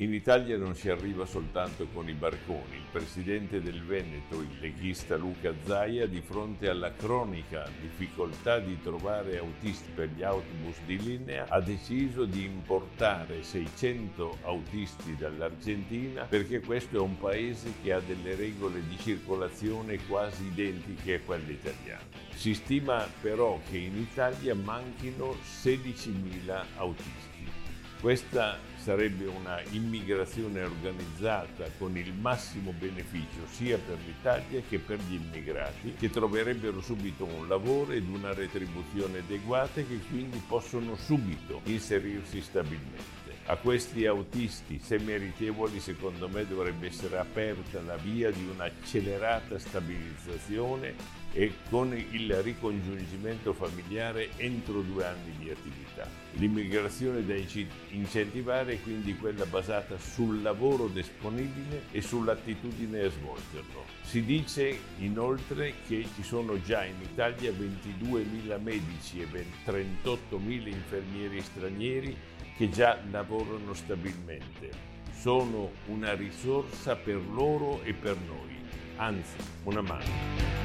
In Italia non si arriva soltanto con i barconi. Il presidente del Veneto, il leghista Luca Zaia, di fronte alla cronica difficoltà di trovare autisti per gli autobus di linea, ha deciso di importare 600 autisti dall'Argentina perché questo è un paese che ha delle regole di circolazione quasi identiche a quelle italiane. Si stima però che in Italia manchino 16.000 autisti. Questa sarebbe una immigrazione organizzata con il massimo beneficio sia per l'Italia che per gli immigrati che troverebbero subito un lavoro ed una retribuzione adeguata e che quindi possono subito inserirsi stabilmente. A questi autisti, se meritevoli, secondo me dovrebbe essere aperta la via di un'accelerata stabilizzazione e con il ricongiungimento familiare entro due anni di attività. L'immigrazione da incentivare è quindi quella basata sul lavoro disponibile e sull'attitudine a svolgerlo. Si dice inoltre che ci sono già in Italia 22.000 medici e 38.000 infermieri stranieri che già lavorano stabilmente. Sono una risorsa per loro e per noi, anzi una mano.